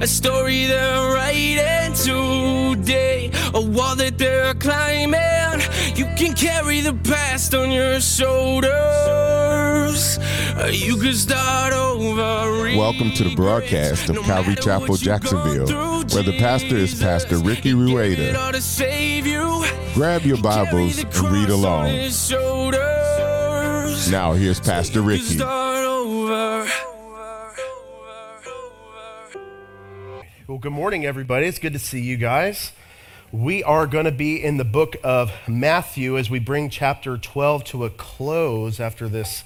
a story they're writing today, a wall that they're climbing. You can carry the past on your shoulders. You can start over. Welcome to the broadcast of Calvary Chapel, Jacksonville, where the pastor is Pastor Ricky Rueda. Grab your Bibles and read along. Now, here's Pastor Ricky. Well, good morning, everybody. It's good to see you guys. We are going to be in the book of Matthew as we bring chapter 12 to a close after this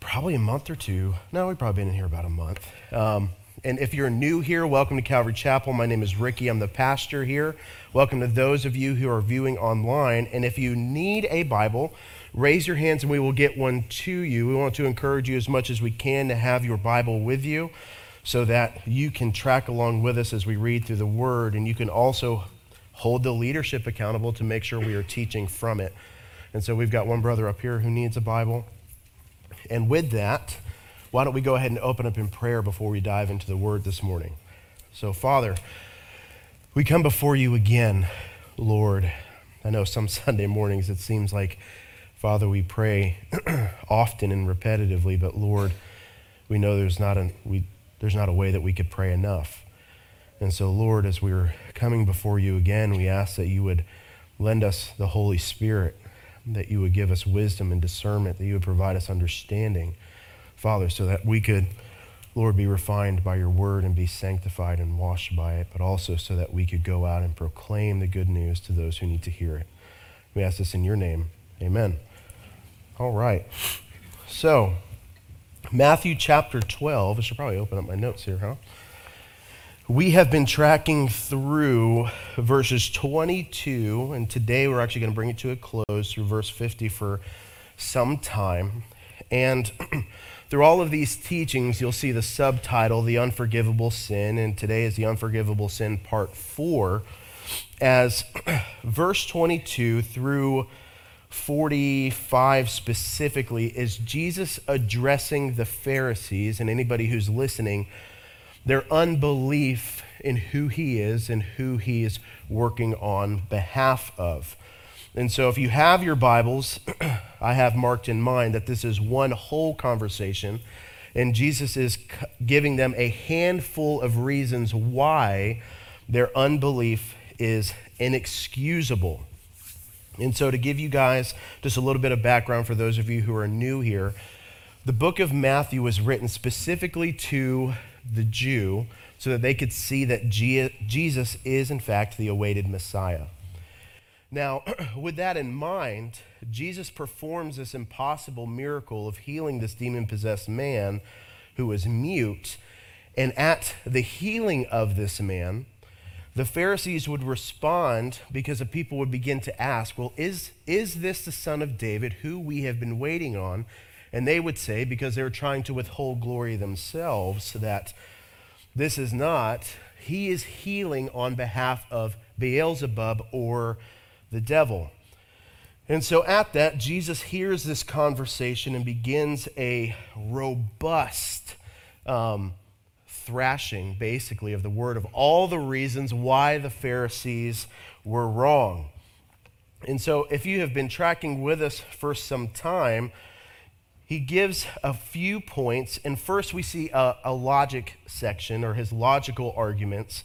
probably a month or two. No, we've probably been in here about a month. Um, and if you're new here, welcome to Calvary Chapel. My name is Ricky. I'm the pastor here. Welcome to those of you who are viewing online. And if you need a Bible, raise your hands and we will get one to you. We want to encourage you as much as we can to have your Bible with you so that you can track along with us as we read through the Word. And you can also hold the leadership accountable to make sure we are teaching from it. And so we've got one brother up here who needs a Bible. And with that, why don't we go ahead and open up in prayer before we dive into the Word this morning? So, Father, we come before you again, Lord. I know some Sunday mornings it seems like, Father, we pray often and repetitively, but Lord, we know there's not a, we, there's not a way that we could pray enough. And so, Lord, as we're coming before you again, we ask that you would lend us the Holy Spirit, that you would give us wisdom and discernment, that you would provide us understanding, Father, so that we could, Lord, be refined by your word and be sanctified and washed by it, but also so that we could go out and proclaim the good news to those who need to hear it. We ask this in your name. Amen. All right. So, Matthew chapter 12. I should probably open up my notes here, huh? We have been tracking through verses 22, and today we're actually going to bring it to a close through verse 50 for some time. And through all of these teachings, you'll see the subtitle, The Unforgivable Sin, and today is The Unforgivable Sin, Part 4, as verse 22 through 45 specifically is Jesus addressing the Pharisees and anybody who's listening their unbelief in who he is and who he is working on behalf of. And so, if you have your Bibles, I have marked in mind that this is one whole conversation, and Jesus is giving them a handful of reasons why their unbelief is inexcusable. And so, to give you guys just a little bit of background for those of you who are new here, the book of Matthew was written specifically to the Jew so that they could see that Jesus is, in fact, the awaited Messiah. Now, with that in mind, Jesus performs this impossible miracle of healing this demon possessed man who was mute. And at the healing of this man, the Pharisees would respond because the people would begin to ask, Well, is, is this the son of David who we have been waiting on? And they would say, because they were trying to withhold glory themselves, that this is not, he is healing on behalf of Beelzebub or the devil. And so at that, Jesus hears this conversation and begins a robust um, thrashing, basically, of the word of all the reasons why the Pharisees were wrong. And so, if you have been tracking with us for some time, he gives a few points. And first, we see a, a, logic section or his logical arguments.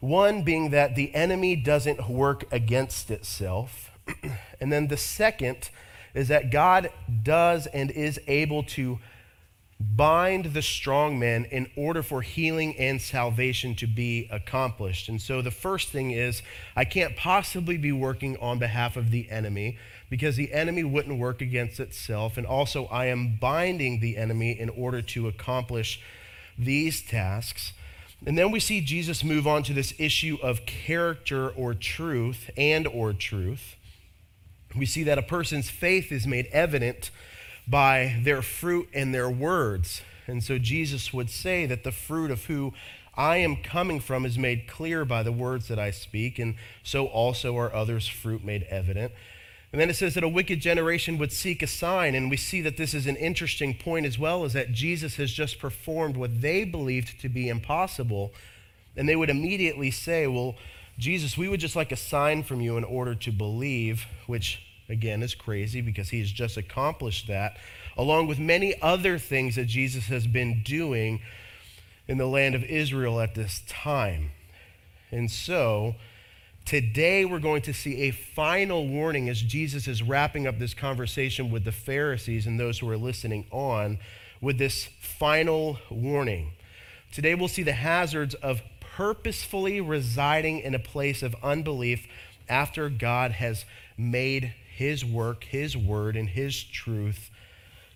One being that the enemy doesn't work against itself. and then the second is that God does and is able to bind the strong man in order for healing and salvation to be accomplished. And so the first thing is I can't possibly be working on behalf of the enemy because the enemy wouldn't work against itself. And also, I am binding the enemy in order to accomplish these tasks. And then we see Jesus move on to this issue of character or truth and or truth. We see that a person's faith is made evident by their fruit and their words. And so Jesus would say that the fruit of who I am coming from is made clear by the words that I speak, and so also are others' fruit made evident. And then it says that a wicked generation would seek a sign. And we see that this is an interesting point as well, is that Jesus has just performed what they believed to be impossible. And they would immediately say, Well, Jesus, we would just like a sign from you in order to believe, which again is crazy because he has just accomplished that, along with many other things that Jesus has been doing in the land of Israel at this time. And so, Today, we're going to see a final warning as Jesus is wrapping up this conversation with the Pharisees and those who are listening on with this final warning. Today, we'll see the hazards of purposefully residing in a place of unbelief after God has made his work, his word, and his truth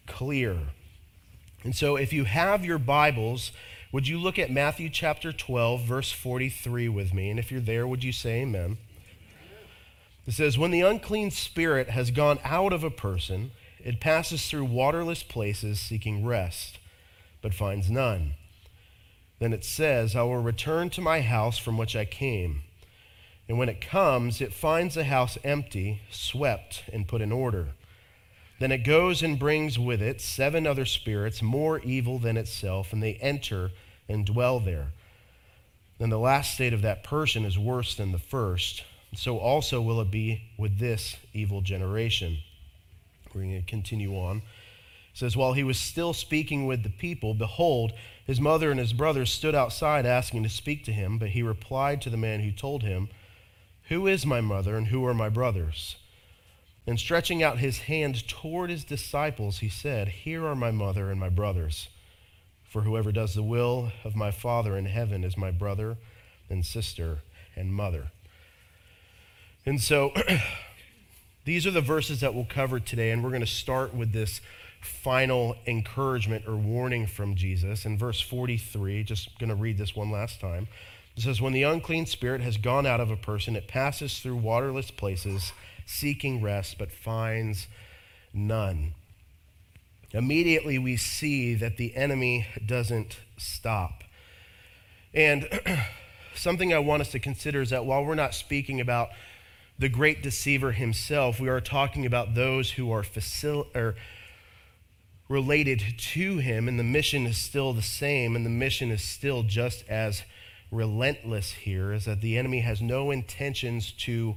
clear. And so, if you have your Bibles, would you look at Matthew chapter 12, verse 43 with me? And if you're there, would you say amen? It says, When the unclean spirit has gone out of a person, it passes through waterless places seeking rest, but finds none. Then it says, I will return to my house from which I came. And when it comes, it finds the house empty, swept, and put in order. Then it goes and brings with it seven other spirits more evil than itself, and they enter and dwell there. Then the last state of that person is worse than the first. So also will it be with this evil generation. We're going to continue on. It says, While he was still speaking with the people, behold, his mother and his brothers stood outside asking to speak to him, but he replied to the man who told him, Who is my mother and who are my brothers? And stretching out his hand toward his disciples, he said, Here are my mother and my brothers. For whoever does the will of my Father in heaven is my brother and sister and mother. And so these are the verses that we'll cover today, and we're going to start with this final encouragement or warning from Jesus. In verse 43, just going to read this one last time. It says, When the unclean spirit has gone out of a person, it passes through waterless places, seeking rest, but finds none. Immediately, we see that the enemy doesn't stop. And something I want us to consider is that while we're not speaking about the great deceiver himself, we are talking about those who are facil- or related to him, and the mission is still the same, and the mission is still just as relentless here, is that the enemy has no intentions to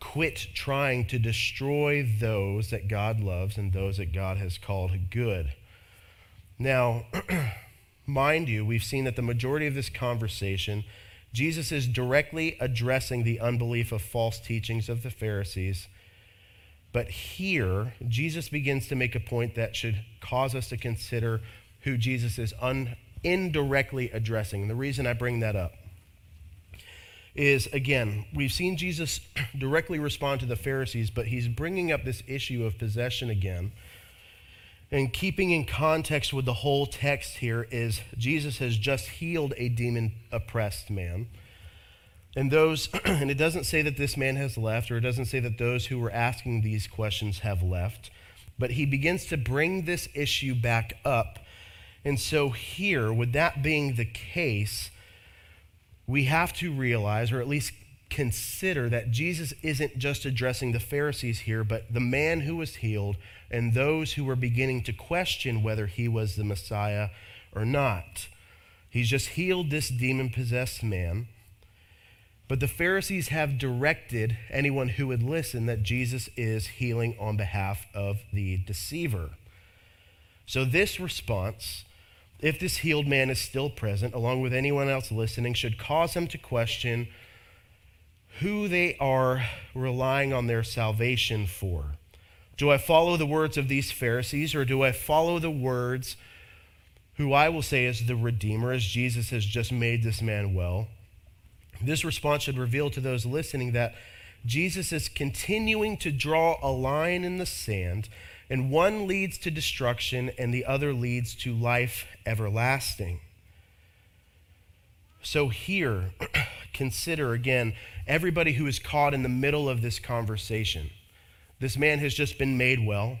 quit trying to destroy those that God loves and those that God has called good. Now, mind you, we've seen that the majority of this conversation, Jesus is directly addressing the unbelief of false teachings of the Pharisees. But here, Jesus begins to make a point that should cause us to consider who Jesus is un- indirectly addressing. The reason I bring that up is again, we've seen Jesus directly respond to the Pharisees, but he's bringing up this issue of possession again. And keeping in context with the whole text here is Jesus has just healed a demon oppressed man. And those, and it doesn't say that this man has left, or it doesn't say that those who were asking these questions have left, but he begins to bring this issue back up. And so, here, with that being the case, we have to realize, or at least consider, that Jesus isn't just addressing the Pharisees here, but the man who was healed and those who were beginning to question whether he was the Messiah or not. He's just healed this demon possessed man. But the Pharisees have directed anyone who would listen that Jesus is healing on behalf of the deceiver. So, this response if this healed man is still present, along with anyone else listening, should cause them to question who they are relying on their salvation for. Do I follow the words of these Pharisees, or do I follow the words who I will say is the Redeemer, as Jesus has just made this man well? This response should reveal to those listening that Jesus is continuing to draw a line in the sand and one leads to destruction, and the other leads to life everlasting. So, here, consider again everybody who is caught in the middle of this conversation. This man has just been made well.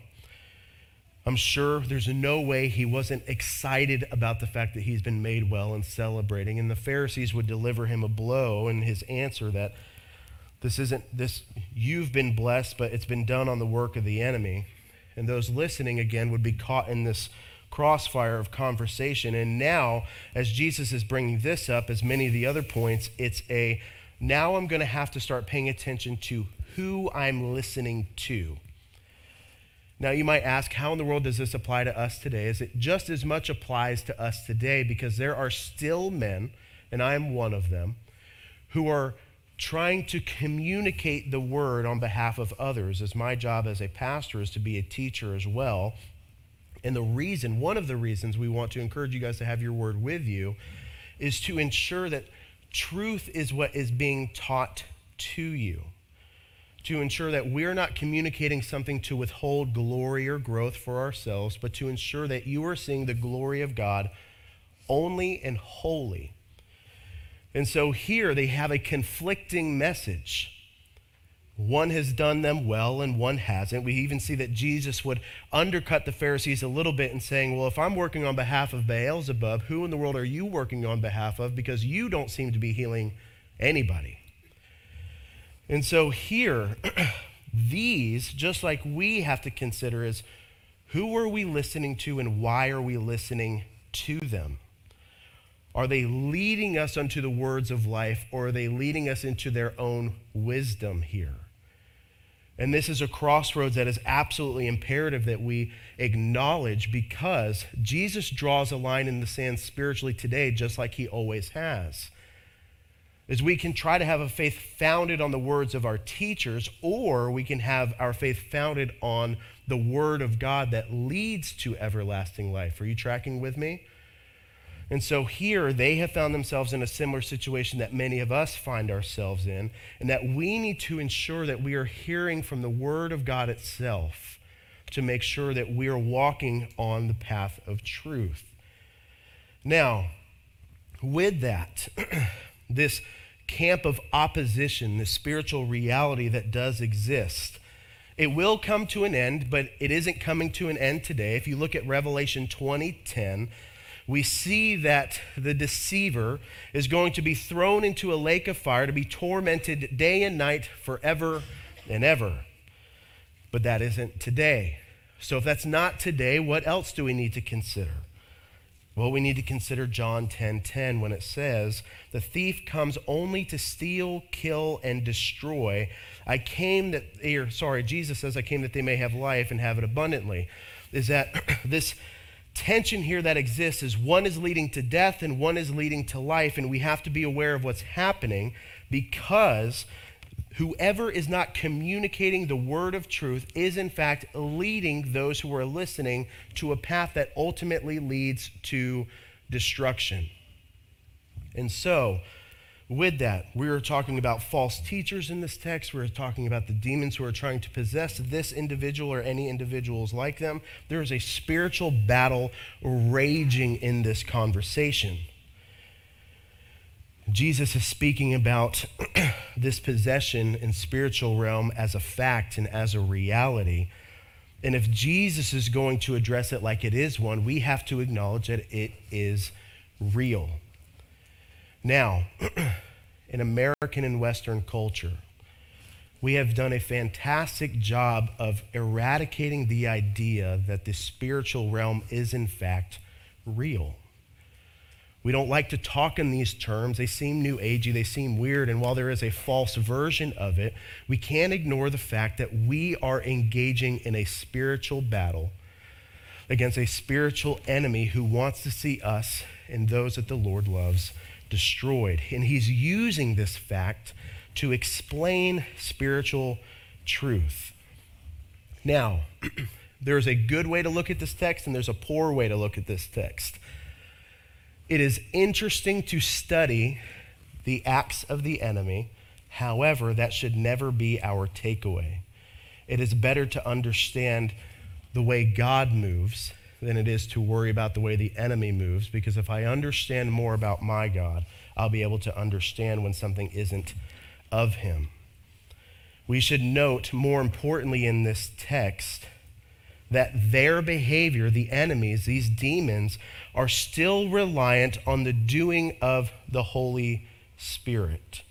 I'm sure there's no way he wasn't excited about the fact that he's been made well and celebrating. And the Pharisees would deliver him a blow in his answer that This isn't this, you've been blessed, but it's been done on the work of the enemy. And those listening again would be caught in this crossfire of conversation. And now, as Jesus is bringing this up, as many of the other points, it's a now I'm going to have to start paying attention to who I'm listening to. Now, you might ask, how in the world does this apply to us today? Is it just as much applies to us today? Because there are still men, and I am one of them, who are trying to communicate the word on behalf of others, as my job as a pastor is to be a teacher as well. And the reason, one of the reasons we want to encourage you guys to have your word with you is to ensure that truth is what is being taught to you. To ensure that we're not communicating something to withhold glory or growth for ourselves, but to ensure that you are seeing the glory of God only and wholly and so here they have a conflicting message. One has done them well and one hasn't. We even see that Jesus would undercut the Pharisees a little bit in saying, Well, if I'm working on behalf of Beelzebub, who in the world are you working on behalf of? Because you don't seem to be healing anybody. And so here, these, just like we have to consider, is who are we listening to and why are we listening to them? Are they leading us unto the words of life, or are they leading us into their own wisdom here? And this is a crossroads that is absolutely imperative that we acknowledge because Jesus draws a line in the sand spiritually today, just like he always has. As we can try to have a faith founded on the words of our teachers, or we can have our faith founded on the word of God that leads to everlasting life. Are you tracking with me? And so here they have found themselves in a similar situation that many of us find ourselves in, and that we need to ensure that we are hearing from the Word of God itself to make sure that we are walking on the path of truth. Now, with that, this camp of opposition, this spiritual reality that does exist, it will come to an end, but it isn't coming to an end today. If you look at Revelation 2010, we see that the deceiver is going to be thrown into a lake of fire to be tormented day and night forever and ever. But that isn't today. So, if that's not today, what else do we need to consider? Well, we need to consider John 10:10 10, 10, when it says, "The thief comes only to steal, kill and destroy. I came that or sorry, Jesus says I came that they may have life and have it abundantly." Is that this tension here that exists is one is leading to death and one is leading to life, and we have to be aware of what's happening because whoever is not communicating the word of truth is, in fact, leading those who are listening to a path that ultimately leads to destruction. And so, with that, we are talking about false teachers in this text. We're talking about the demons who are trying to possess this individual or any individuals like them. There is a spiritual battle raging in this conversation. Jesus is speaking about this possession in spiritual realm as a fact and as a reality. And if Jesus is going to address it like it is one, we have to acknowledge that it is real. Now, in American and Western culture, we have done a fantastic job of eradicating the idea that the spiritual realm is, in fact, real. We don't like to talk in these terms. They seem new agey, they seem weird, and while there is a false version of it, we can't ignore the fact that we are engaging in a spiritual battle against a spiritual enemy who wants to see us and those that the Lord loves destroyed. And he's using this fact to explain spiritual truth. Now, there's a good way to look at this text and there's a poor way to look at this text. It is interesting to study the acts of the enemy. However, that should never be our takeaway. It is better to understand the way God moves than it is to worry about the way the enemy moves, because if I understand more about my God, I'll be able to understand when something isn't of him. We should note, more importantly, in this text, that their behavior, the enemies, these demons, are still reliant on the doing of the Holy Spirit.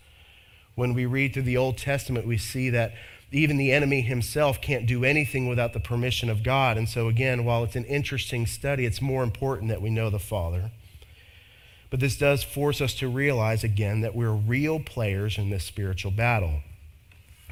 When we read through the Old Testament, we see that even the enemy himself can't do anything without the permission of God. And so, again, while it's an interesting study, it's more important that we know the Father. But this does force us to realize again that we're real players in this spiritual battle.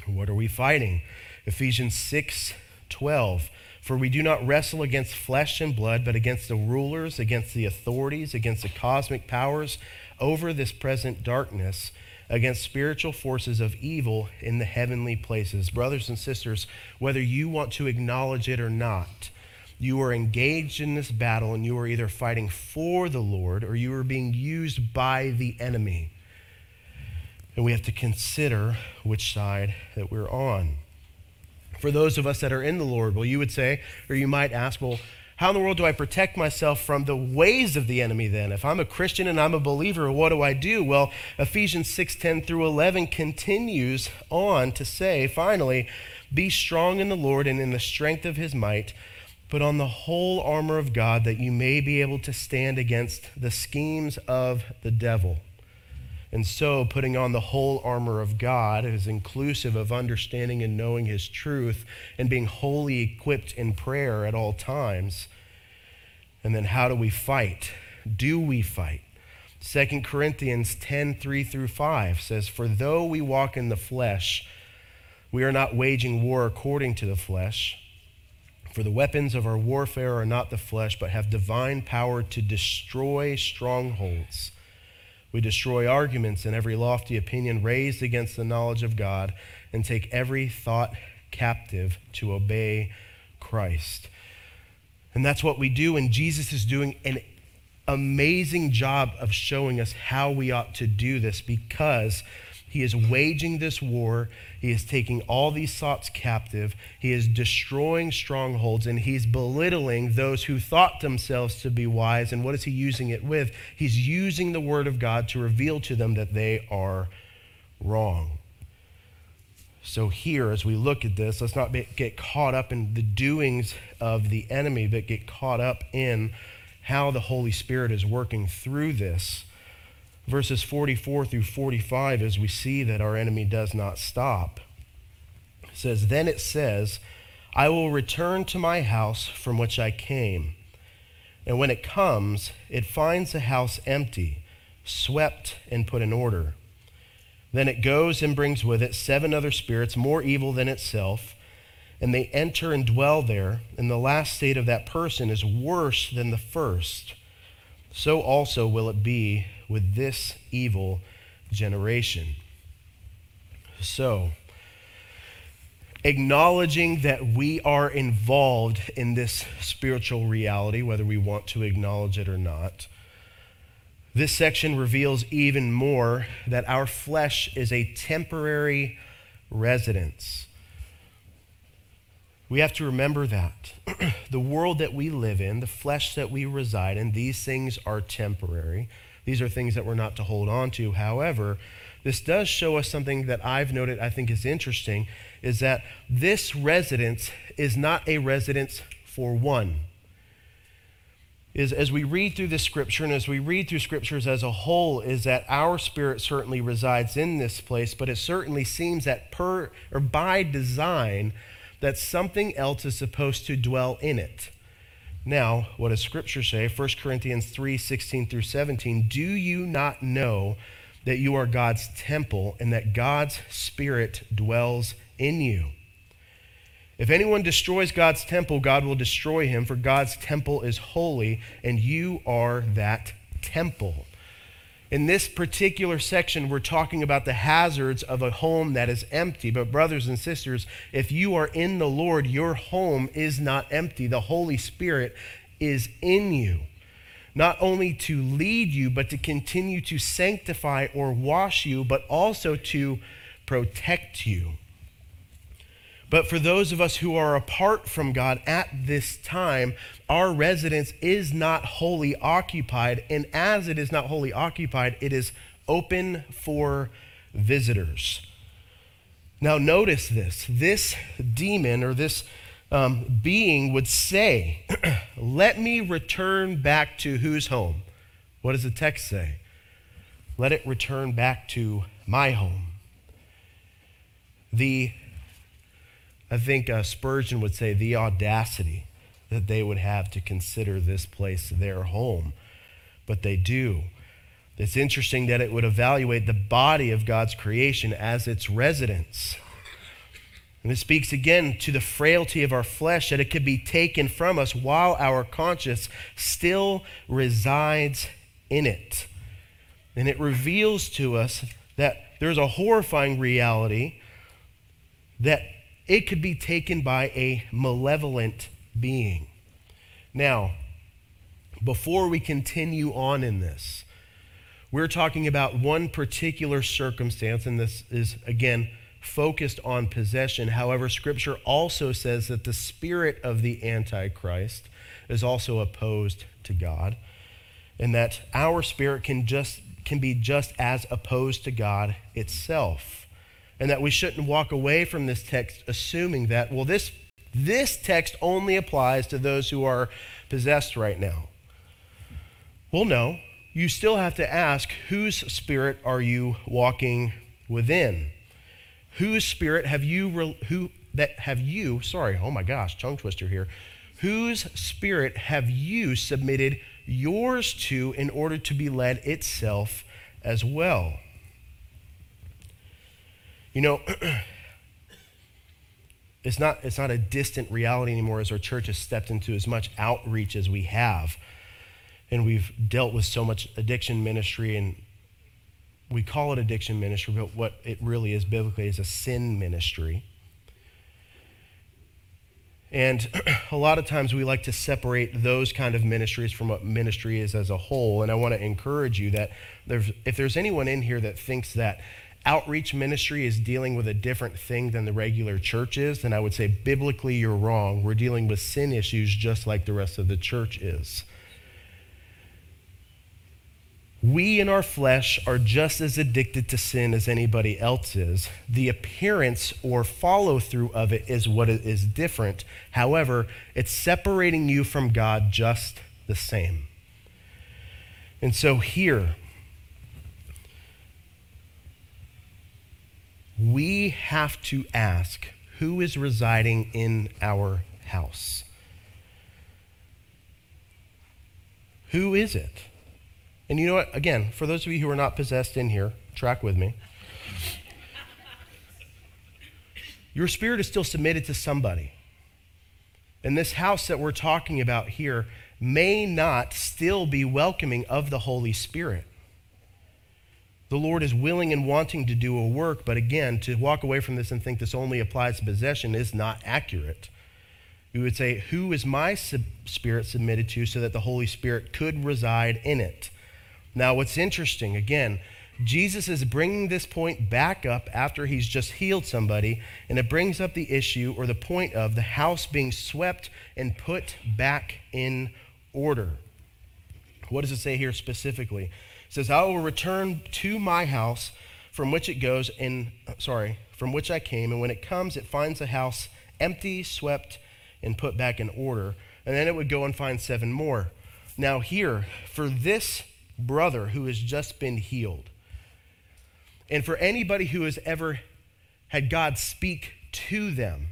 What are we fighting? Ephesians 6 12. For we do not wrestle against flesh and blood, but against the rulers, against the authorities, against the cosmic powers over this present darkness, against spiritual forces of evil in the heavenly places. Brothers and sisters, whether you want to acknowledge it or not, you are engaged in this battle and you are either fighting for the Lord or you are being used by the enemy. And we have to consider which side that we're on. For those of us that are in the Lord, well, you would say, or you might ask, well, how in the world do I protect myself from the ways of the enemy then? If I'm a Christian and I'm a believer, what do I do? Well, Ephesians 6 10 through 11 continues on to say, finally, be strong in the Lord and in the strength of his might. Put on the whole armor of God that you may be able to stand against the schemes of the devil. And so, putting on the whole armor of God is inclusive of understanding and knowing His truth and being wholly equipped in prayer at all times. And then, how do we fight? Do we fight? 2 Corinthians 10 3 through 5 says, For though we walk in the flesh, we are not waging war according to the flesh. For the weapons of our warfare are not the flesh, but have divine power to destroy strongholds. We destroy arguments and every lofty opinion raised against the knowledge of God and take every thought captive to obey Christ. And that's what we do, and Jesus is doing an amazing job of showing us how we ought to do this because he is waging this war. He is taking all these thoughts captive. He is destroying strongholds and he's belittling those who thought themselves to be wise. And what is he using it with? He's using the word of God to reveal to them that they are wrong. So, here, as we look at this, let's not get caught up in the doings of the enemy, but get caught up in how the Holy Spirit is working through this verses 44 through 45 as we see that our enemy does not stop. It says, Then it says, I will return to my house from which I came. And when it comes, it finds the house empty, swept and put in order. Then it goes and brings with it seven other spirits more evil than itself, and they enter and dwell there, and the last state of that person is worse than the first. So also will it be with this evil generation. So, acknowledging that we are involved in this spiritual reality, whether we want to acknowledge it or not, this section reveals even more that our flesh is a temporary residence. We have to remember that. the world that we live in, the flesh that we reside in, these things are temporary. These are things that we're not to hold on to. However, this does show us something that I've noted I think is interesting is that this residence is not a residence for one. Is as we read through the scripture and as we read through scriptures as a whole, is that our spirit certainly resides in this place, but it certainly seems that per or by design that something else is supposed to dwell in it. Now, what does Scripture say? 1 Corinthians 3 16 through 17. Do you not know that you are God's temple and that God's Spirit dwells in you? If anyone destroys God's temple, God will destroy him, for God's temple is holy, and you are that temple. In this particular section, we're talking about the hazards of a home that is empty. But, brothers and sisters, if you are in the Lord, your home is not empty. The Holy Spirit is in you, not only to lead you, but to continue to sanctify or wash you, but also to protect you. But for those of us who are apart from God at this time, our residence is not wholly occupied. And as it is not wholly occupied, it is open for visitors. Now, notice this this demon or this um, being would say, Let me return back to whose home? What does the text say? Let it return back to my home. the, I think uh, Spurgeon would say, the audacity that they would have to consider this place their home. But they do. It's interesting that it would evaluate the body of God's creation as its residence. And it speaks again to the frailty of our flesh that it could be taken from us while our conscience still resides in it. And it reveals to us that there's a horrifying reality that it could be taken by a malevolent being. Now, before we continue on in this, we're talking about one particular circumstance, and this is, again, focused on possession. However, Scripture also says that the spirit of the Antichrist is also opposed to God, and that our spirit can just can be just as opposed to God itself. And that we shouldn't walk away from this text assuming that, well, this, this text only applies to those who are possessed right now. Well, no. You still have to ask whose spirit are you walking within? Whose spirit have you re- who that have you, sorry, oh my gosh, tongue twister here. Whose spirit have you submitted yours to in order to be led itself as well? You know, it's not, it's not a distant reality anymore as our church has stepped into as much outreach as we have. And we've dealt with so much addiction ministry and we call it addiction ministry but what it really is biblically is a sin ministry. And a lot of times we like to separate those kind of ministries from what ministry is as a whole. And i want to encourage you that there's, if there's anyone in here that thinks that outreach ministry is dealing with a different thing than the regular church is then i would say biblically you're wrong we're dealing with sin issues just like the rest of the church is we in our flesh are just as addicted to sin as anybody else is. The appearance or follow through of it is what is different. However, it's separating you from God just the same. And so here, we have to ask who is residing in our house? Who is it? And you know what? Again, for those of you who are not possessed in here, track with me. Your spirit is still submitted to somebody. And this house that we're talking about here may not still be welcoming of the Holy Spirit. The Lord is willing and wanting to do a work, but again, to walk away from this and think this only applies to possession is not accurate. We would say, Who is my sub- spirit submitted to so that the Holy Spirit could reside in it? Now, what's interesting, again, Jesus is bringing this point back up after he's just healed somebody, and it brings up the issue or the point of the house being swept and put back in order. What does it say here specifically? Says, I will return to my house from which it goes, and sorry, from which I came, and when it comes, it finds the house empty, swept, and put back in order. And then it would go and find seven more. Now, here, for this brother who has just been healed. And for anybody who has ever had God speak to them,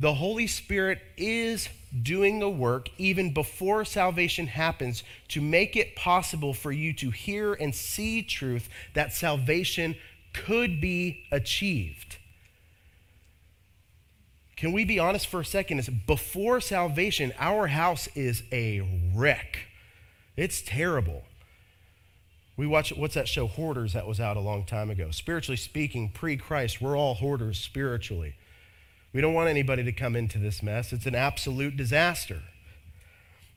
the Holy Spirit is doing the work even before salvation happens to make it possible for you to hear and see truth that salvation could be achieved. Can we be honest for a second? Is before salvation, our house is a wreck. It's terrible. We watch, what's that show, Hoarders, that was out a long time ago. Spiritually speaking, pre Christ, we're all hoarders spiritually. We don't want anybody to come into this mess. It's an absolute disaster.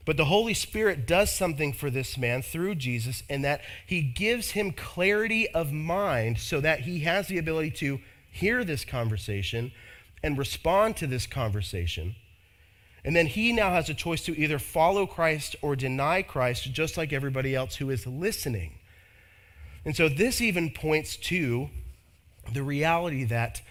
But the Holy Spirit does something for this man through Jesus in that he gives him clarity of mind so that he has the ability to hear this conversation and respond to this conversation and then he now has a choice to either follow Christ or deny Christ, just like everybody else who is listening. And so this even points to the reality that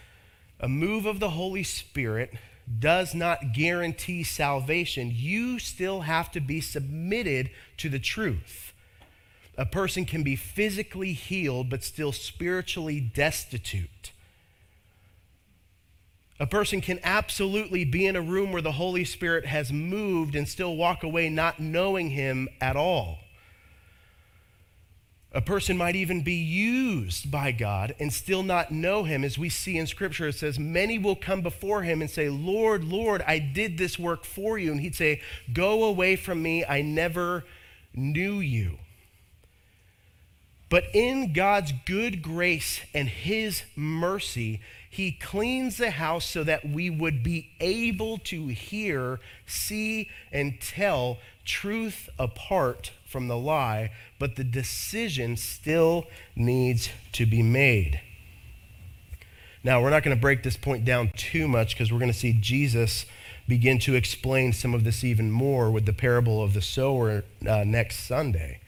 a move of the Holy Spirit does not guarantee salvation. You still have to be submitted to the truth. A person can be physically healed but still spiritually destitute. A person can absolutely be in a room where the Holy Spirit has moved and still walk away not knowing Him at all. A person might even be used by God and still not know him. As we see in Scripture, it says, Many will come before him and say, Lord, Lord, I did this work for you. And he'd say, Go away from me, I never knew you. But in God's good grace and his mercy, he cleans the house so that we would be able to hear, see, and tell truth apart from the lie, but the decision still needs to be made. Now, we're not going to break this point down too much because we're going to see Jesus begin to explain some of this even more with the parable of the sower uh, next Sunday.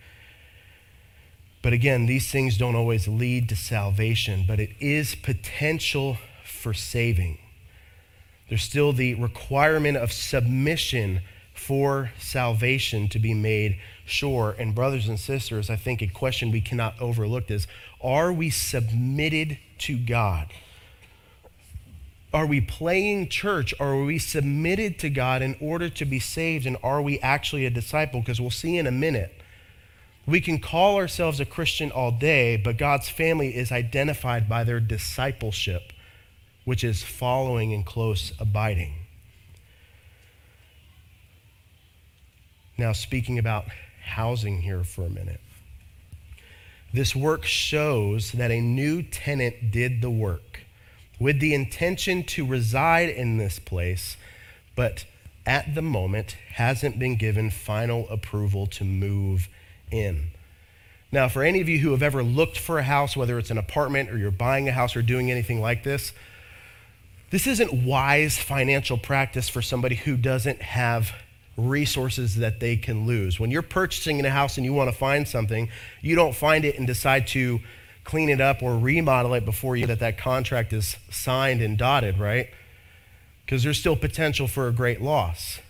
But again, these things don't always lead to salvation, but it is potential for saving. There's still the requirement of submission for salvation to be made sure. And, brothers and sisters, I think a question we cannot overlook is are we submitted to God? Are we playing church? Are we submitted to God in order to be saved? And are we actually a disciple? Because we'll see in a minute. We can call ourselves a Christian all day, but God's family is identified by their discipleship, which is following and close abiding. Now, speaking about housing here for a minute. This work shows that a new tenant did the work with the intention to reside in this place, but at the moment hasn't been given final approval to move in. Now, for any of you who have ever looked for a house, whether it's an apartment or you're buying a house or doing anything like this, this isn't wise financial practice for somebody who doesn't have resources that they can lose. When you're purchasing a house and you want to find something, you don't find it and decide to clean it up or remodel it before you that that contract is signed and dotted, right? Because there's still potential for a great loss.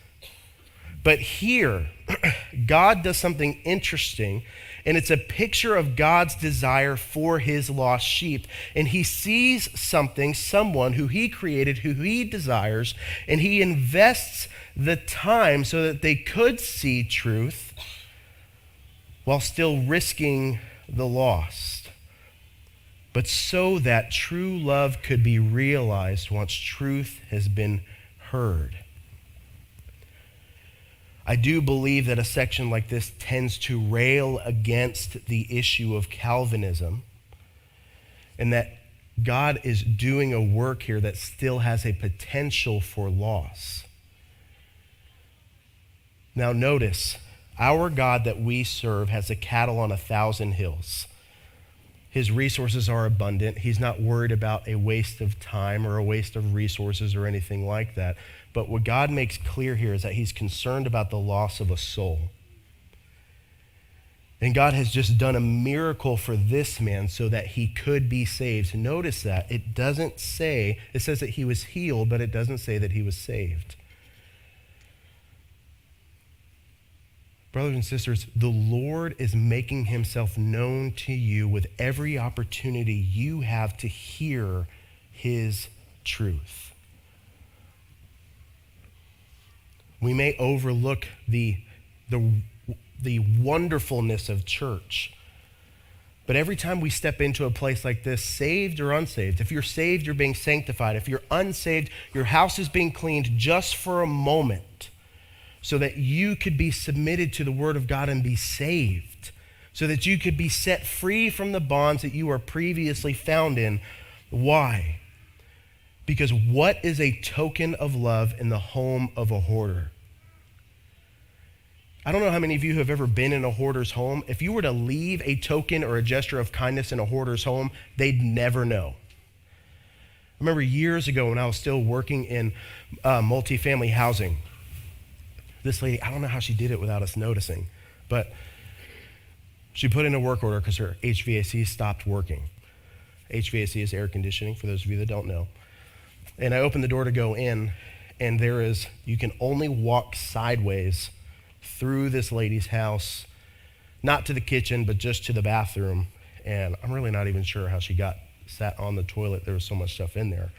But here, God does something interesting, and it's a picture of God's desire for his lost sheep. And he sees something, someone who he created, who he desires, and he invests the time so that they could see truth while still risking the lost. But so that true love could be realized once truth has been heard. I do believe that a section like this tends to rail against the issue of Calvinism and that God is doing a work here that still has a potential for loss. Now, notice, our God that we serve has a cattle on a thousand hills. His resources are abundant. He's not worried about a waste of time or a waste of resources or anything like that. But what God makes clear here is that He's concerned about the loss of a soul. And God has just done a miracle for this man so that he could be saved. Notice that. It doesn't say, it says that he was healed, but it doesn't say that he was saved. Brothers and sisters, the Lord is making himself known to you with every opportunity you have to hear his truth. We may overlook the, the, the wonderfulness of church. But every time we step into a place like this, saved or unsaved, if you're saved, you're being sanctified. If you're unsaved, your house is being cleaned just for a moment so that you could be submitted to the Word of God and be saved, so that you could be set free from the bonds that you were previously found in. Why? Because what is a token of love in the home of a hoarder? I don't know how many of you have ever been in a hoarder's home. If you were to leave a token or a gesture of kindness in a hoarder's home, they'd never know. I remember years ago when I was still working in uh, multifamily housing, this lady, I don't know how she did it without us noticing, but she put in a work order because her HVAC stopped working. HVAC is air conditioning, for those of you that don't know. And I opened the door to go in, and there is, you can only walk sideways through this lady's house, not to the kitchen, but just to the bathroom. And I'm really not even sure how she got sat on the toilet. There was so much stuff in there.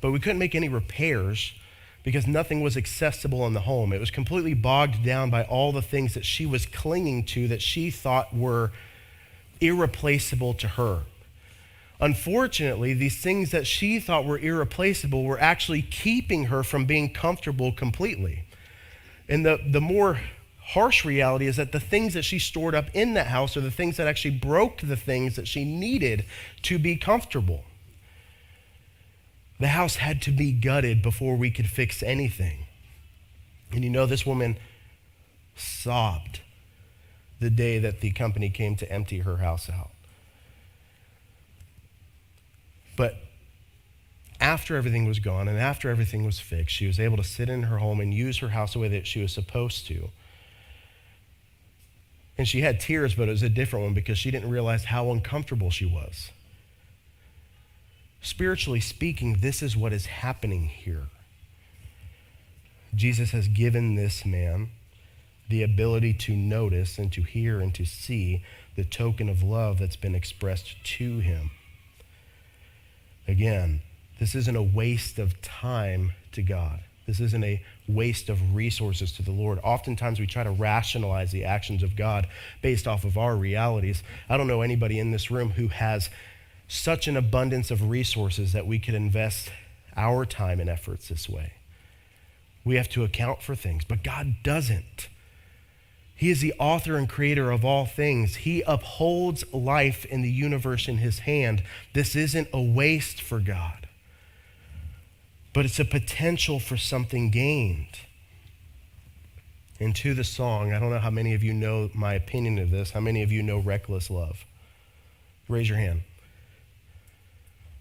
but we couldn't make any repairs because nothing was accessible in the home. It was completely bogged down by all the things that she was clinging to that she thought were irreplaceable to her. Unfortunately, these things that she thought were irreplaceable were actually keeping her from being comfortable completely. And the, the more harsh reality is that the things that she stored up in that house are the things that actually broke the things that she needed to be comfortable. The house had to be gutted before we could fix anything. And you know, this woman sobbed the day that the company came to empty her house out. But after everything was gone and after everything was fixed, she was able to sit in her home and use her house the way that she was supposed to. And she had tears, but it was a different one because she didn't realize how uncomfortable she was. Spiritually speaking, this is what is happening here. Jesus has given this man the ability to notice and to hear and to see the token of love that's been expressed to him. Again, this isn't a waste of time to God. This isn't a waste of resources to the Lord. Oftentimes we try to rationalize the actions of God based off of our realities. I don't know anybody in this room who has such an abundance of resources that we could invest our time and efforts this way. We have to account for things, but God doesn't. He is the author and creator of all things. He upholds life in the universe in his hand. This isn't a waste for God, but it's a potential for something gained. And to the song, I don't know how many of you know my opinion of this. How many of you know Reckless Love? Raise your hand.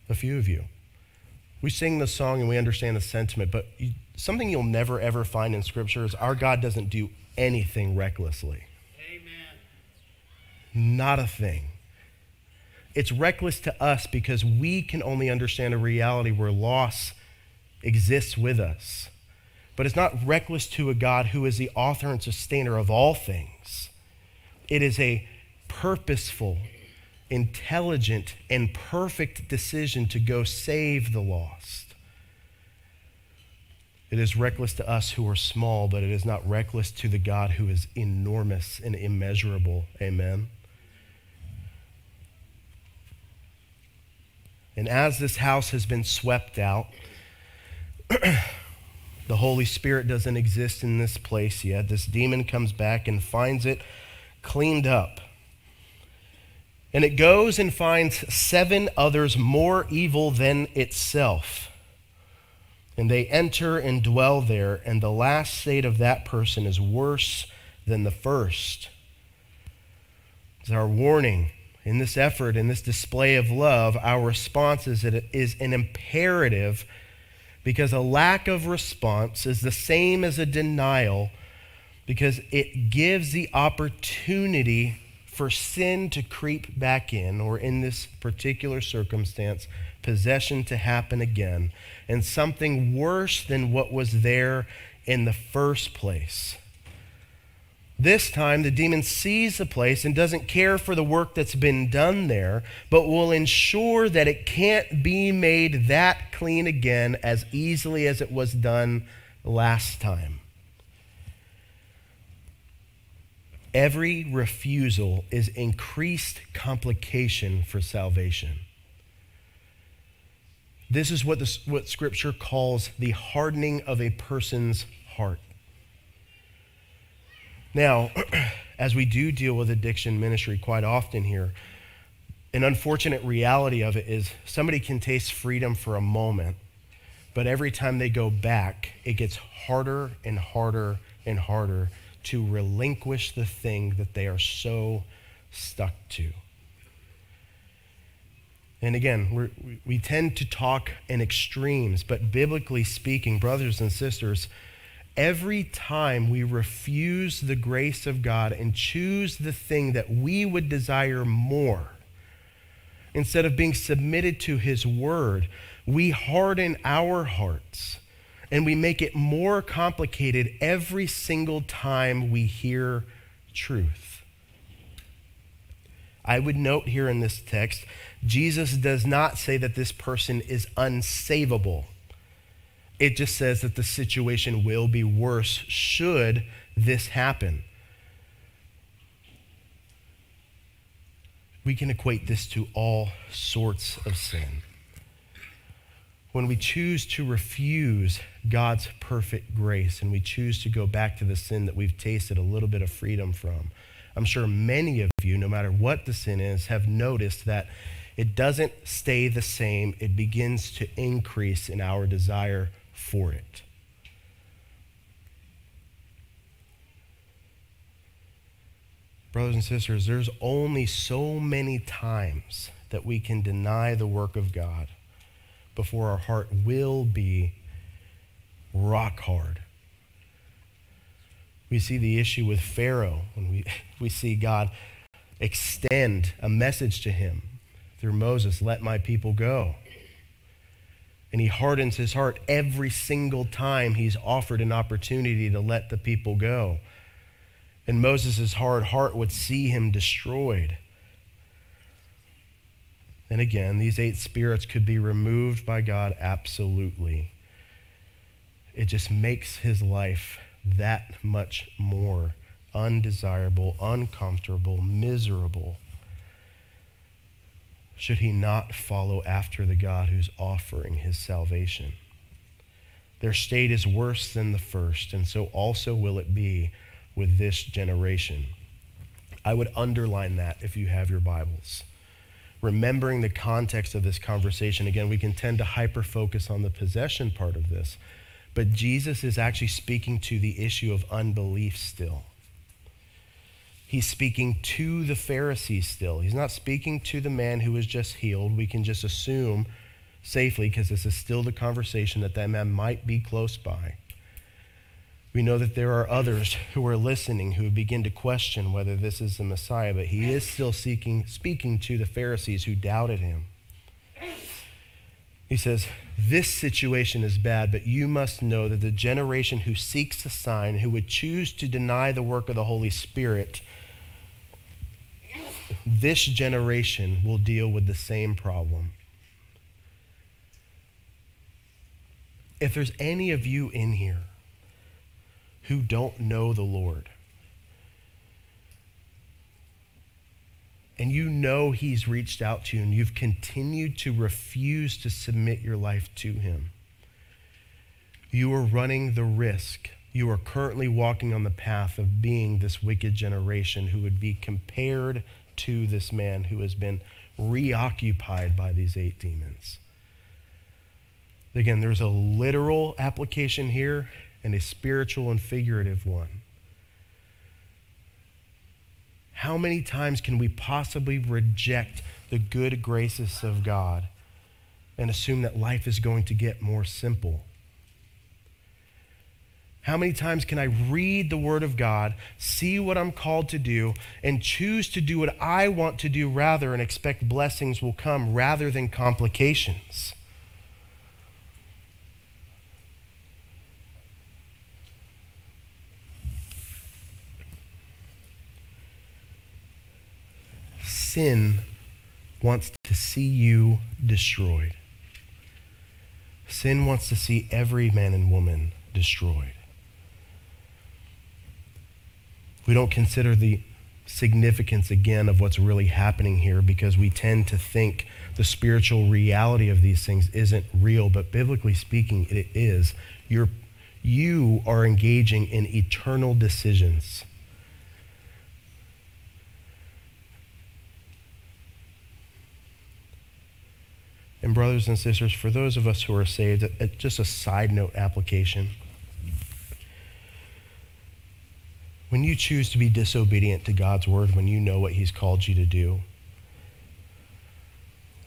A few of you. We sing the song and we understand the sentiment, but something you'll never ever find in Scripture is our God doesn't do anything recklessly. Amen. Not a thing. It's reckless to us because we can only understand a reality where loss exists with us. But it's not reckless to a God who is the author and sustainer of all things. It is a purposeful, intelligent, and perfect decision to go save the lost. It is reckless to us who are small, but it is not reckless to the God who is enormous and immeasurable. Amen. And as this house has been swept out, the Holy Spirit doesn't exist in this place yet. This demon comes back and finds it cleaned up. And it goes and finds seven others more evil than itself and they enter and dwell there, and the last state of that person is worse than the first. It's our warning. In this effort, in this display of love, our response is, it is an imperative because a lack of response is the same as a denial because it gives the opportunity for sin to creep back in, or in this particular circumstance, possession to happen again, and something worse than what was there in the first place. This time, the demon sees the place and doesn't care for the work that's been done there, but will ensure that it can't be made that clean again as easily as it was done last time. Every refusal is increased complication for salvation. This is what, the, what Scripture calls the hardening of a person's heart. Now, as we do deal with addiction ministry quite often here, an unfortunate reality of it is somebody can taste freedom for a moment, but every time they go back, it gets harder and harder and harder to relinquish the thing that they are so stuck to. And again, we tend to talk in extremes, but biblically speaking, brothers and sisters, every time we refuse the grace of God and choose the thing that we would desire more, instead of being submitted to His word, we harden our hearts and we make it more complicated every single time we hear truth. I would note here in this text Jesus does not say that this person is unsavable. It just says that the situation will be worse should this happen. We can equate this to all sorts of sin. When we choose to refuse God's perfect grace and we choose to go back to the sin that we've tasted a little bit of freedom from, I'm sure many of you, no matter what the sin is, have noticed that it doesn't stay the same. It begins to increase in our desire for it. Brothers and sisters, there's only so many times that we can deny the work of God before our heart will be rock hard. We see the issue with Pharaoh when we, we see God extend a message to him through Moses let my people go. And he hardens his heart every single time he's offered an opportunity to let the people go. And Moses' hard heart would see him destroyed. And again, these eight spirits could be removed by God absolutely. It just makes his life that much more undesirable, uncomfortable, miserable. Should he not follow after the God who's offering his salvation? Their state is worse than the first, and so also will it be with this generation. I would underline that if you have your Bibles. Remembering the context of this conversation, again, we can tend to hyper focus on the possession part of this. But Jesus is actually speaking to the issue of unbelief still. He's speaking to the Pharisees still. He's not speaking to the man who was just healed. We can just assume safely, because this is still the conversation, that that man might be close by. We know that there are others who are listening who begin to question whether this is the Messiah, but he is still seeking, speaking to the Pharisees who doubted him. He says, This situation is bad, but you must know that the generation who seeks a sign, who would choose to deny the work of the Holy Spirit, this generation will deal with the same problem. If there's any of you in here who don't know the Lord, and you know He's reached out to you and you've continued to refuse to submit your life to Him, you are running the risk. You are currently walking on the path of being this wicked generation who would be compared to this man who has been reoccupied by these eight demons. Again, there's a literal application here and a spiritual and figurative one. How many times can we possibly reject the good graces of God and assume that life is going to get more simple? How many times can I read the Word of God, see what I'm called to do, and choose to do what I want to do rather and expect blessings will come rather than complications? Sin wants to see you destroyed. Sin wants to see every man and woman destroyed. We don't consider the significance again of what's really happening here because we tend to think the spiritual reality of these things isn't real, but biblically speaking, it is. You're, you are engaging in eternal decisions. And, brothers and sisters, for those of us who are saved, just a side note application. When you choose to be disobedient to God's word, when you know what He's called you to do,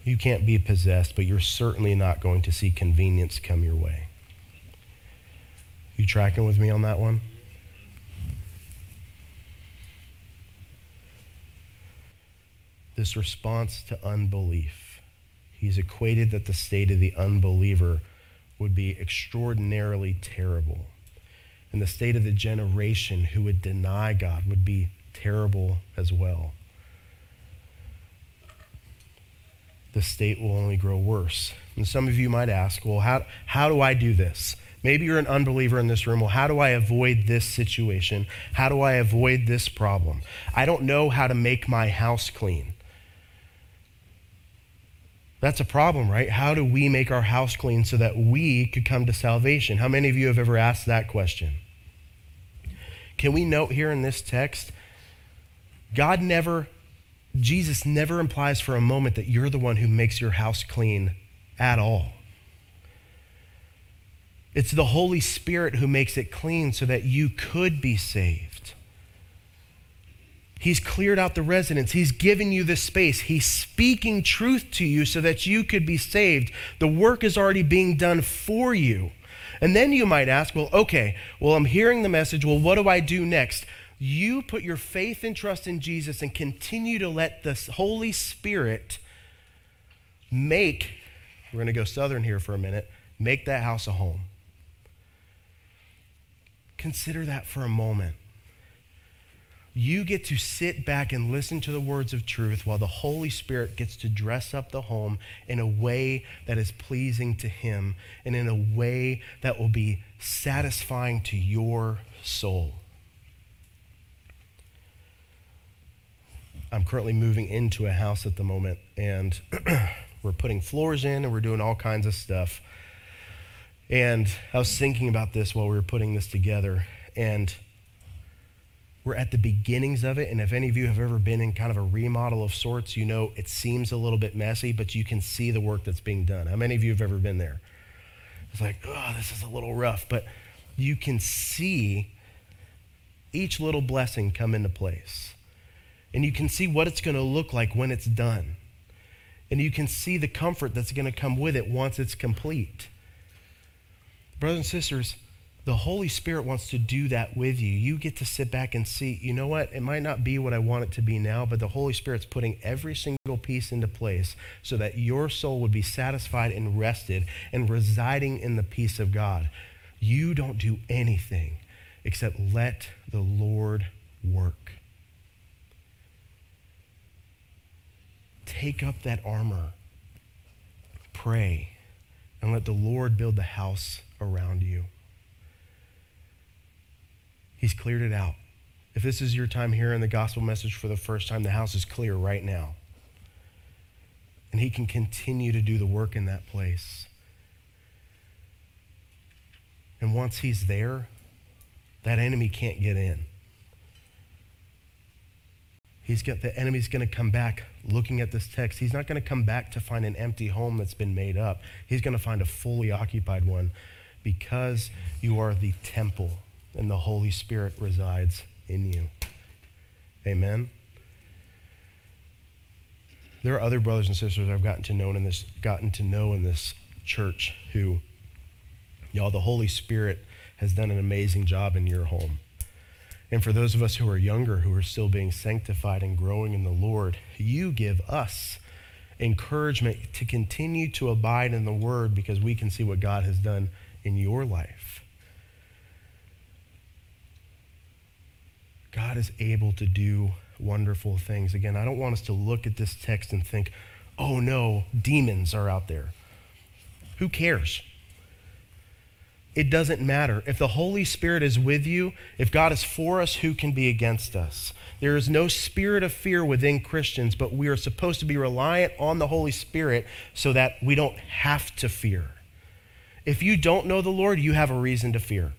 you can't be possessed, but you're certainly not going to see convenience come your way. You tracking with me on that one? This response to unbelief he's equated that the state of the unbeliever would be extraordinarily terrible. And the state of the generation who would deny God would be terrible as well. the state will only grow worse. And some of you might ask, well, how, how do I do this? Maybe you're an unbeliever in this room. Well, how do I avoid this situation? How do I avoid this problem? I don't know how to make my house clean. That's a problem, right? How do we make our house clean so that we could come to salvation? How many of you have ever asked that question? Can we note here in this text, God never, Jesus never implies for a moment that you're the one who makes your house clean at all. It's the Holy Spirit who makes it clean so that you could be saved. He's cleared out the residence. He's given you the space. He's speaking truth to you so that you could be saved. The work is already being done for you. And then you might ask, well, okay, well, I'm hearing the message. Well, what do I do next? You put your faith and trust in Jesus and continue to let the Holy Spirit make, we're going to go southern here for a minute, make that house a home. Consider that for a moment. You get to sit back and listen to the words of truth while the Holy Spirit gets to dress up the home in a way that is pleasing to Him and in a way that will be satisfying to your soul. I'm currently moving into a house at the moment, and we're putting floors in and we're doing all kinds of stuff. And I was thinking about this while we were putting this together. And we're at the beginnings of it. And if any of you have ever been in kind of a remodel of sorts, you know it seems a little bit messy, but you can see the work that's being done. How many of you have ever been there? It's like, oh, this is a little rough. But you can see each little blessing come into place. And you can see what it's going to look like when it's done. And you can see the comfort that's going to come with it once it's complete. Brothers and sisters, the Holy Spirit wants to do that with you. You get to sit back and see, you know what? It might not be what I want it to be now, but the Holy Spirit's putting every single piece into place so that your soul would be satisfied and rested and residing in the peace of God. You don't do anything except let the Lord work. Take up that armor, pray, and let the Lord build the house around you. He's cleared it out. If this is your time hearing the gospel message for the first time, the house is clear right now. And He can continue to do the work in that place. And once He's there, that enemy can't get in. He's got the enemy's going to come back looking at this text. He's not going to come back to find an empty home that's been made up. He's going to find a fully occupied one because you are the temple and the Holy Spirit resides in you. Amen. There are other brothers and sisters I've gotten to know in this gotten to know in this church who y'all the Holy Spirit has done an amazing job in your home. And for those of us who are younger who are still being sanctified and growing in the Lord, you give us encouragement to continue to abide in the word because we can see what God has done in your life. God is able to do wonderful things. Again, I don't want us to look at this text and think, oh no, demons are out there. Who cares? It doesn't matter. If the Holy Spirit is with you, if God is for us, who can be against us? There is no spirit of fear within Christians, but we are supposed to be reliant on the Holy Spirit so that we don't have to fear. If you don't know the Lord, you have a reason to fear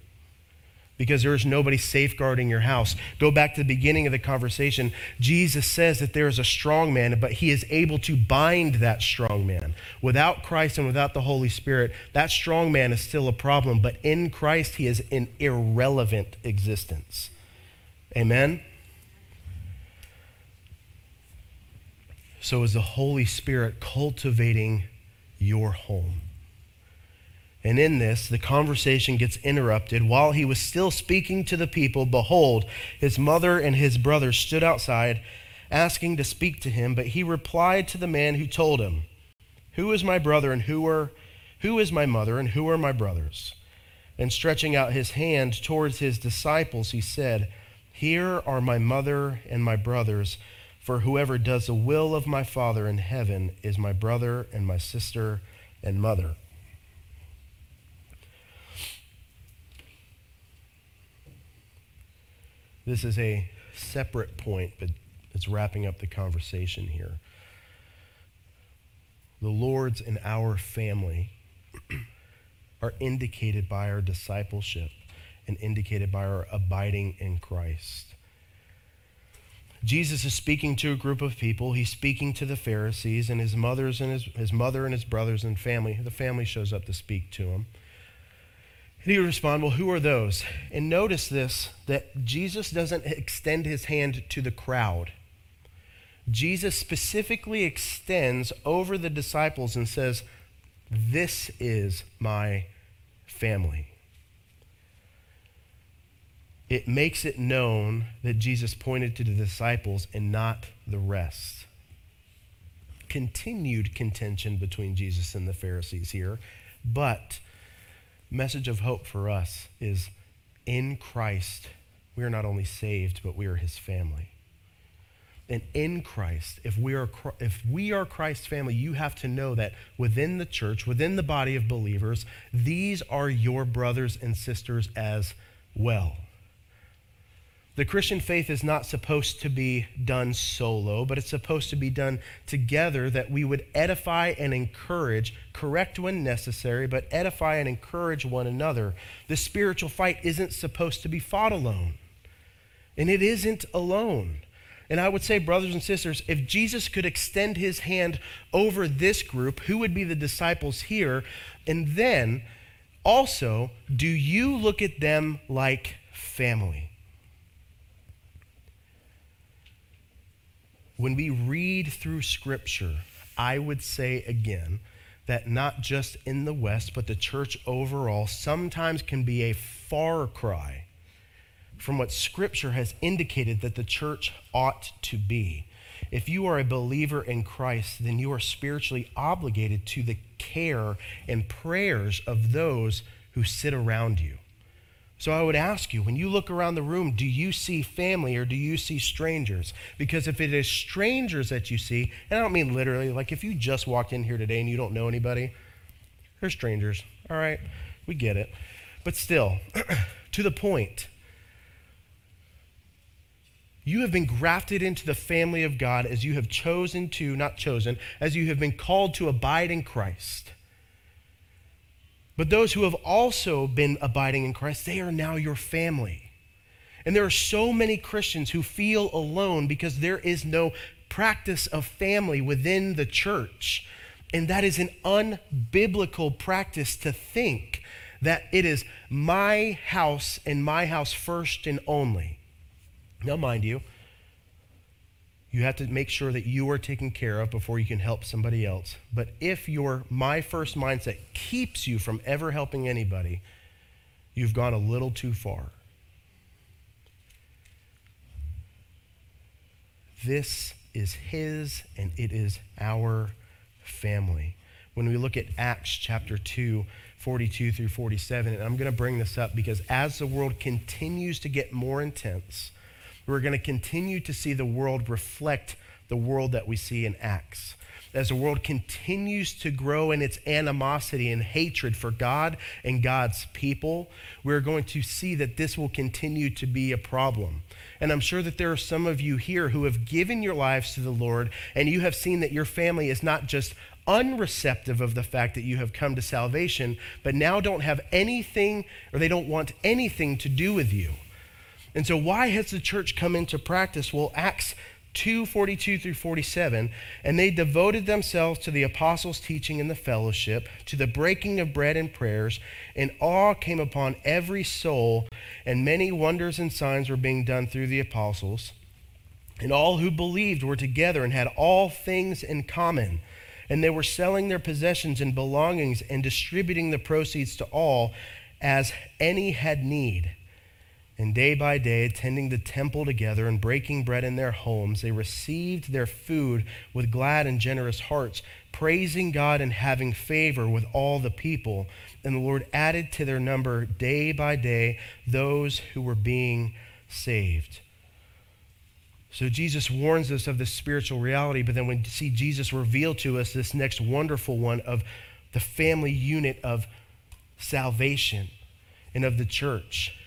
because there is nobody safeguarding your house. Go back to the beginning of the conversation. Jesus says that there is a strong man, but he is able to bind that strong man. Without Christ and without the Holy Spirit, that strong man is still a problem, but in Christ, he is an irrelevant existence. Amen? So is the Holy Spirit cultivating your home? And in this, the conversation gets interrupted. While he was still speaking to the people, behold, his mother and his brother stood outside, asking to speak to him. But he replied to the man who told him, Who is my brother and who are who is my mother and who are my brothers? And stretching out his hand towards his disciples, he said, Here are my mother and my brothers. For whoever does the will of my Father in heaven is my brother and my sister and mother. This is a separate point, but it's wrapping up the conversation here. The Lord's and our family are indicated by our discipleship and indicated by our abiding in Christ. Jesus is speaking to a group of people. He's speaking to the Pharisees and his mothers and his, his mother and his brothers and family. The family shows up to speak to him. And he would respond, Well, who are those? And notice this that Jesus doesn't extend his hand to the crowd. Jesus specifically extends over the disciples and says, This is my family it makes it known that Jesus pointed to the disciples and not the rest. Continued contention between Jesus and the Pharisees here, but message of hope for us is in Christ we are not only saved but we are his family. And in Christ, if we are if we are Christ's family, you have to know that within the church, within the body of believers, these are your brothers and sisters as well. The Christian faith is not supposed to be done solo, but it's supposed to be done together that we would edify and encourage, correct when necessary, but edify and encourage one another. The spiritual fight isn't supposed to be fought alone, and it isn't alone. And I would say, brothers and sisters, if Jesus could extend his hand over this group, who would be the disciples here? And then also, do you look at them like family? When we read through Scripture, I would say again that not just in the West, but the church overall sometimes can be a far cry from what Scripture has indicated that the church ought to be. If you are a believer in Christ, then you are spiritually obligated to the care and prayers of those who sit around you. So I would ask you, when you look around the room, do you see family or do you see strangers? Because if it is strangers that you see, and I don't mean literally, like if you just walked in here today and you don't know anybody, they're strangers. All right, we get it. But still, to the point, you have been grafted into the family of God as you have chosen to, not chosen, as you have been called to abide in Christ. But those who have also been abiding in Christ, they are now your family. And there are so many Christians who feel alone because there is no practice of family within the church. And that is an unbiblical practice to think that it is my house and my house first and only. Now, mind you, you have to make sure that you are taken care of before you can help somebody else. But if your my first mindset keeps you from ever helping anybody, you've gone a little too far. This is his and it is our family. When we look at Acts chapter 2, 42 through 47, and I'm going to bring this up because as the world continues to get more intense, we're going to continue to see the world reflect the world that we see in Acts. As the world continues to grow in its animosity and hatred for God and God's people, we're going to see that this will continue to be a problem. And I'm sure that there are some of you here who have given your lives to the Lord, and you have seen that your family is not just unreceptive of the fact that you have come to salvation, but now don't have anything or they don't want anything to do with you. And so, why has the church come into practice? Well, Acts 2 42 through 47, and they devoted themselves to the apostles' teaching and the fellowship, to the breaking of bread and prayers, and awe came upon every soul, and many wonders and signs were being done through the apostles. And all who believed were together and had all things in common. And they were selling their possessions and belongings and distributing the proceeds to all as any had need. And day by day, attending the temple together and breaking bread in their homes, they received their food with glad and generous hearts, praising God and having favor with all the people. And the Lord added to their number day by day those who were being saved. So Jesus warns us of this spiritual reality, but then we see Jesus reveal to us this next wonderful one of the family unit of salvation and of the church.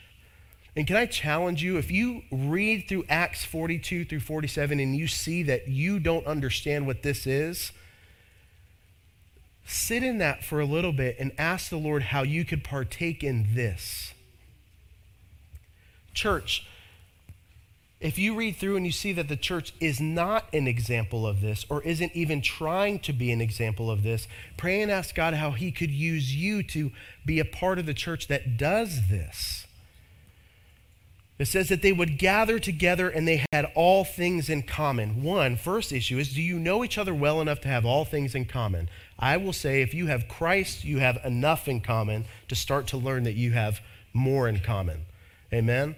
And can I challenge you if you read through Acts 42 through 47 and you see that you don't understand what this is, sit in that for a little bit and ask the Lord how you could partake in this. Church, if you read through and you see that the church is not an example of this or isn't even trying to be an example of this, pray and ask God how He could use you to be a part of the church that does this. It says that they would gather together and they had all things in common. One, first issue is do you know each other well enough to have all things in common? I will say if you have Christ, you have enough in common to start to learn that you have more in common. Amen?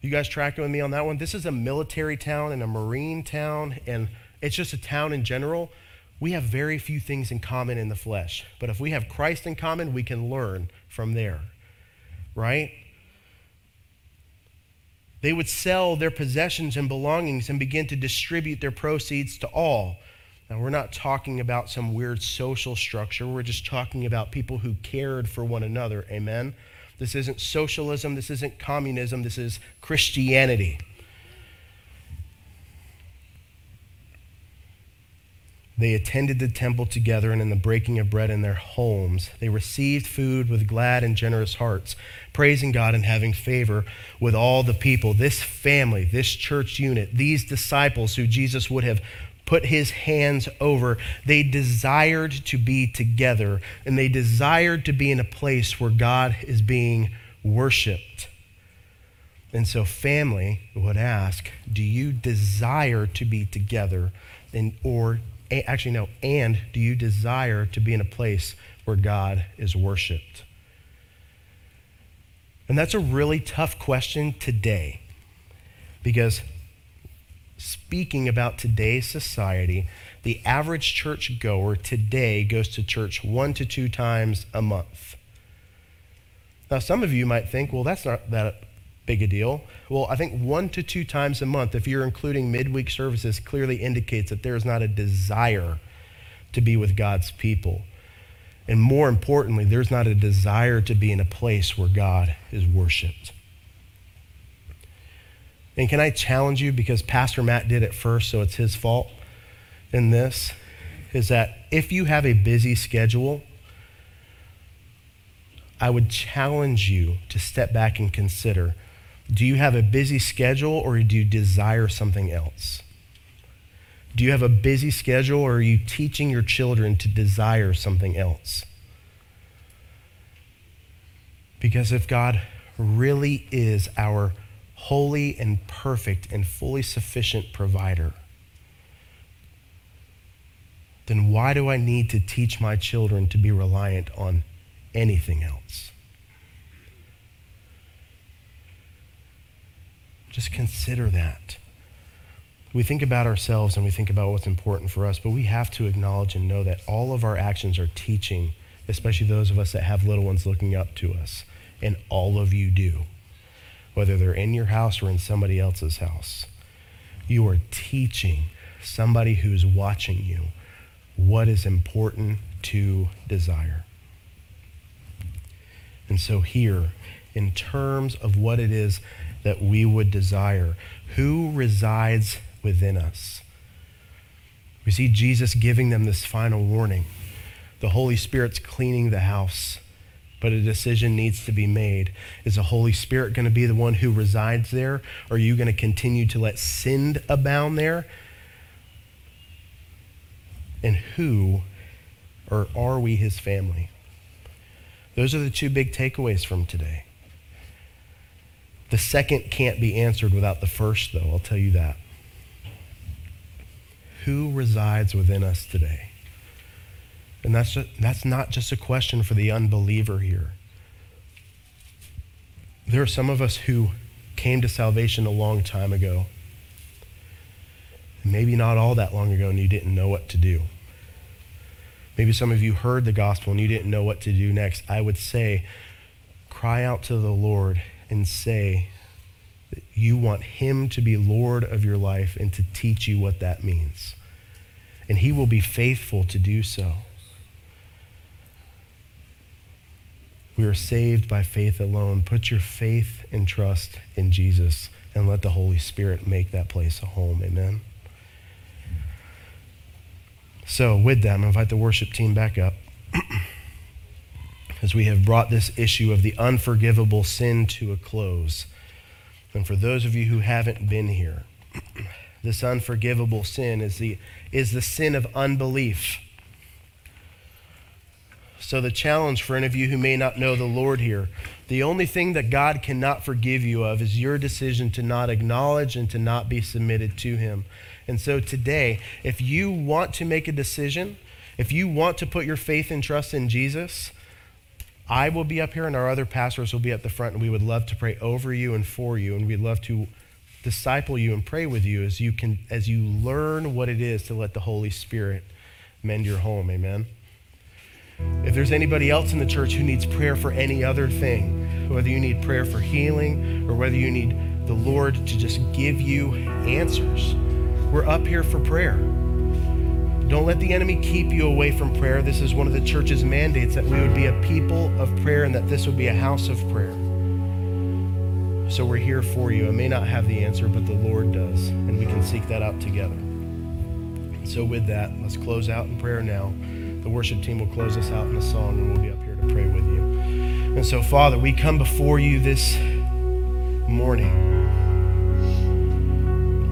You guys tracking with me on that one? This is a military town and a marine town, and it's just a town in general. We have very few things in common in the flesh. But if we have Christ in common, we can learn from there. Right? They would sell their possessions and belongings and begin to distribute their proceeds to all. Now, we're not talking about some weird social structure. We're just talking about people who cared for one another. Amen? This isn't socialism. This isn't communism. This is Christianity. They attended the temple together, and in the breaking of bread in their homes, they received food with glad and generous hearts, praising God and having favor with all the people. This family, this church unit, these disciples who Jesus would have put his hands over, they desired to be together, and they desired to be in a place where God is being worshiped. And so, family would ask, Do you desire to be together? And, or actually, no, and do you desire to be in a place where God is worshiped? And that's a really tough question today because speaking about today's society, the average church goer today goes to church one to two times a month. Now, some of you might think, well, that's not that big a deal. Well, I think one to two times a month, if you're including midweek services, clearly indicates that there is not a desire to be with God's people. And more importantly, there's not a desire to be in a place where God is worshiped. And can I challenge you, because Pastor Matt did it first, so it's his fault in this, is that if you have a busy schedule, I would challenge you to step back and consider do you have a busy schedule or do you desire something else? Do you have a busy schedule or are you teaching your children to desire something else? Because if God really is our holy and perfect and fully sufficient provider, then why do I need to teach my children to be reliant on anything else? Just consider that. We think about ourselves and we think about what's important for us, but we have to acknowledge and know that all of our actions are teaching, especially those of us that have little ones looking up to us. And all of you do, whether they're in your house or in somebody else's house. You are teaching somebody who's watching you what is important to desire. And so, here, in terms of what it is that we would desire. Who resides within us? We see Jesus giving them this final warning. The Holy Spirit's cleaning the house, but a decision needs to be made. Is the Holy Spirit going to be the one who resides there? Or are you going to continue to let sin abound there? And who or are we his family? Those are the two big takeaways from today. The second can't be answered without the first, though, I'll tell you that. Who resides within us today? And that's, just, that's not just a question for the unbeliever here. There are some of us who came to salvation a long time ago. Maybe not all that long ago, and you didn't know what to do. Maybe some of you heard the gospel and you didn't know what to do next. I would say, cry out to the Lord and say, that you want Him to be Lord of your life and to teach you what that means. And He will be faithful to do so. We are saved by faith alone. Put your faith and trust in Jesus and let the Holy Spirit make that place a home. Amen. So, with that, I'm invite the worship team back up as we have brought this issue of the unforgivable sin to a close. And for those of you who haven't been here, this unforgivable sin is the, is the sin of unbelief. So, the challenge for any of you who may not know the Lord here, the only thing that God cannot forgive you of is your decision to not acknowledge and to not be submitted to Him. And so, today, if you want to make a decision, if you want to put your faith and trust in Jesus, I will be up here and our other pastors will be at the front, and we would love to pray over you and for you, and we'd love to disciple you and pray with you as you can as you learn what it is to let the Holy Spirit mend your home. Amen. If there's anybody else in the church who needs prayer for any other thing, whether you need prayer for healing or whether you need the Lord to just give you answers, we're up here for prayer. Don't let the enemy keep you away from prayer. This is one of the church's mandates that we would be a people of prayer and that this would be a house of prayer. So we're here for you. I may not have the answer, but the Lord does, and we can seek that out together. So, with that, let's close out in prayer now. The worship team will close us out in a song, and we'll be up here to pray with you. And so, Father, we come before you this morning.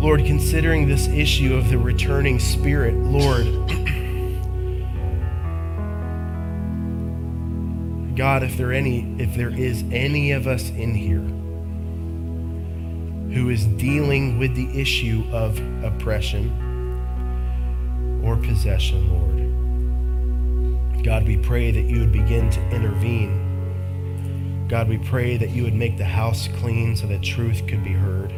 Lord, considering this issue of the returning spirit, Lord, God, if there any if there is any of us in here who is dealing with the issue of oppression or possession, Lord, God, we pray that you would begin to intervene. God, we pray that you would make the house clean so that truth could be heard.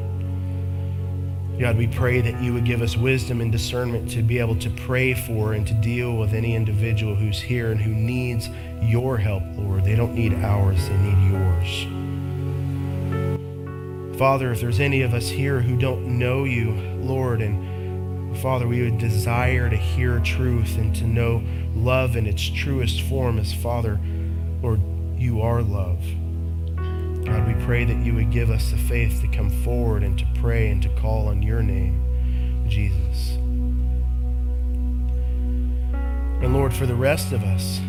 God, we pray that you would give us wisdom and discernment to be able to pray for and to deal with any individual who's here and who needs your help, Lord. They don't need ours, they need yours. Father, if there's any of us here who don't know you, Lord, and Father, we would desire to hear truth and to know love in its truest form as Father, Lord, you are love. God, we pray that you would give us the faith to come forward and to pray and to call on your name, Jesus. And Lord, for the rest of us,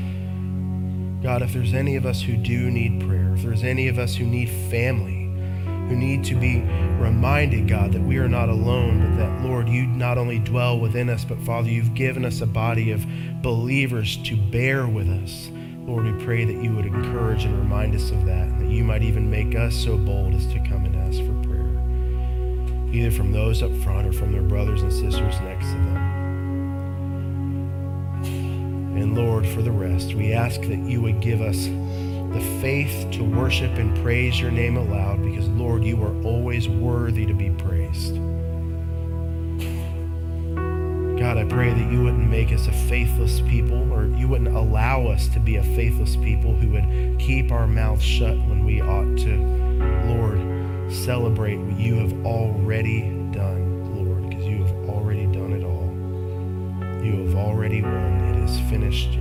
God, if there's any of us who do need prayer, if there's any of us who need family, who need to be reminded, God, that we are not alone, but that, Lord, you not only dwell within us, but Father, you've given us a body of believers to bear with us. Lord, we pray that you would encourage and remind us of that, and that you might even make us so bold as to come and ask for prayer, either from those up front or from their brothers and sisters next to them. And Lord, for the rest, we ask that you would give us the faith to worship and praise your name aloud because, Lord, you are always worthy to be praised. I pray that you wouldn't make us a faithless people or you wouldn't allow us to be a faithless people who would keep our mouths shut when we ought to, Lord, celebrate what you have already done, Lord, because you have already done it all. You have already won. It is finished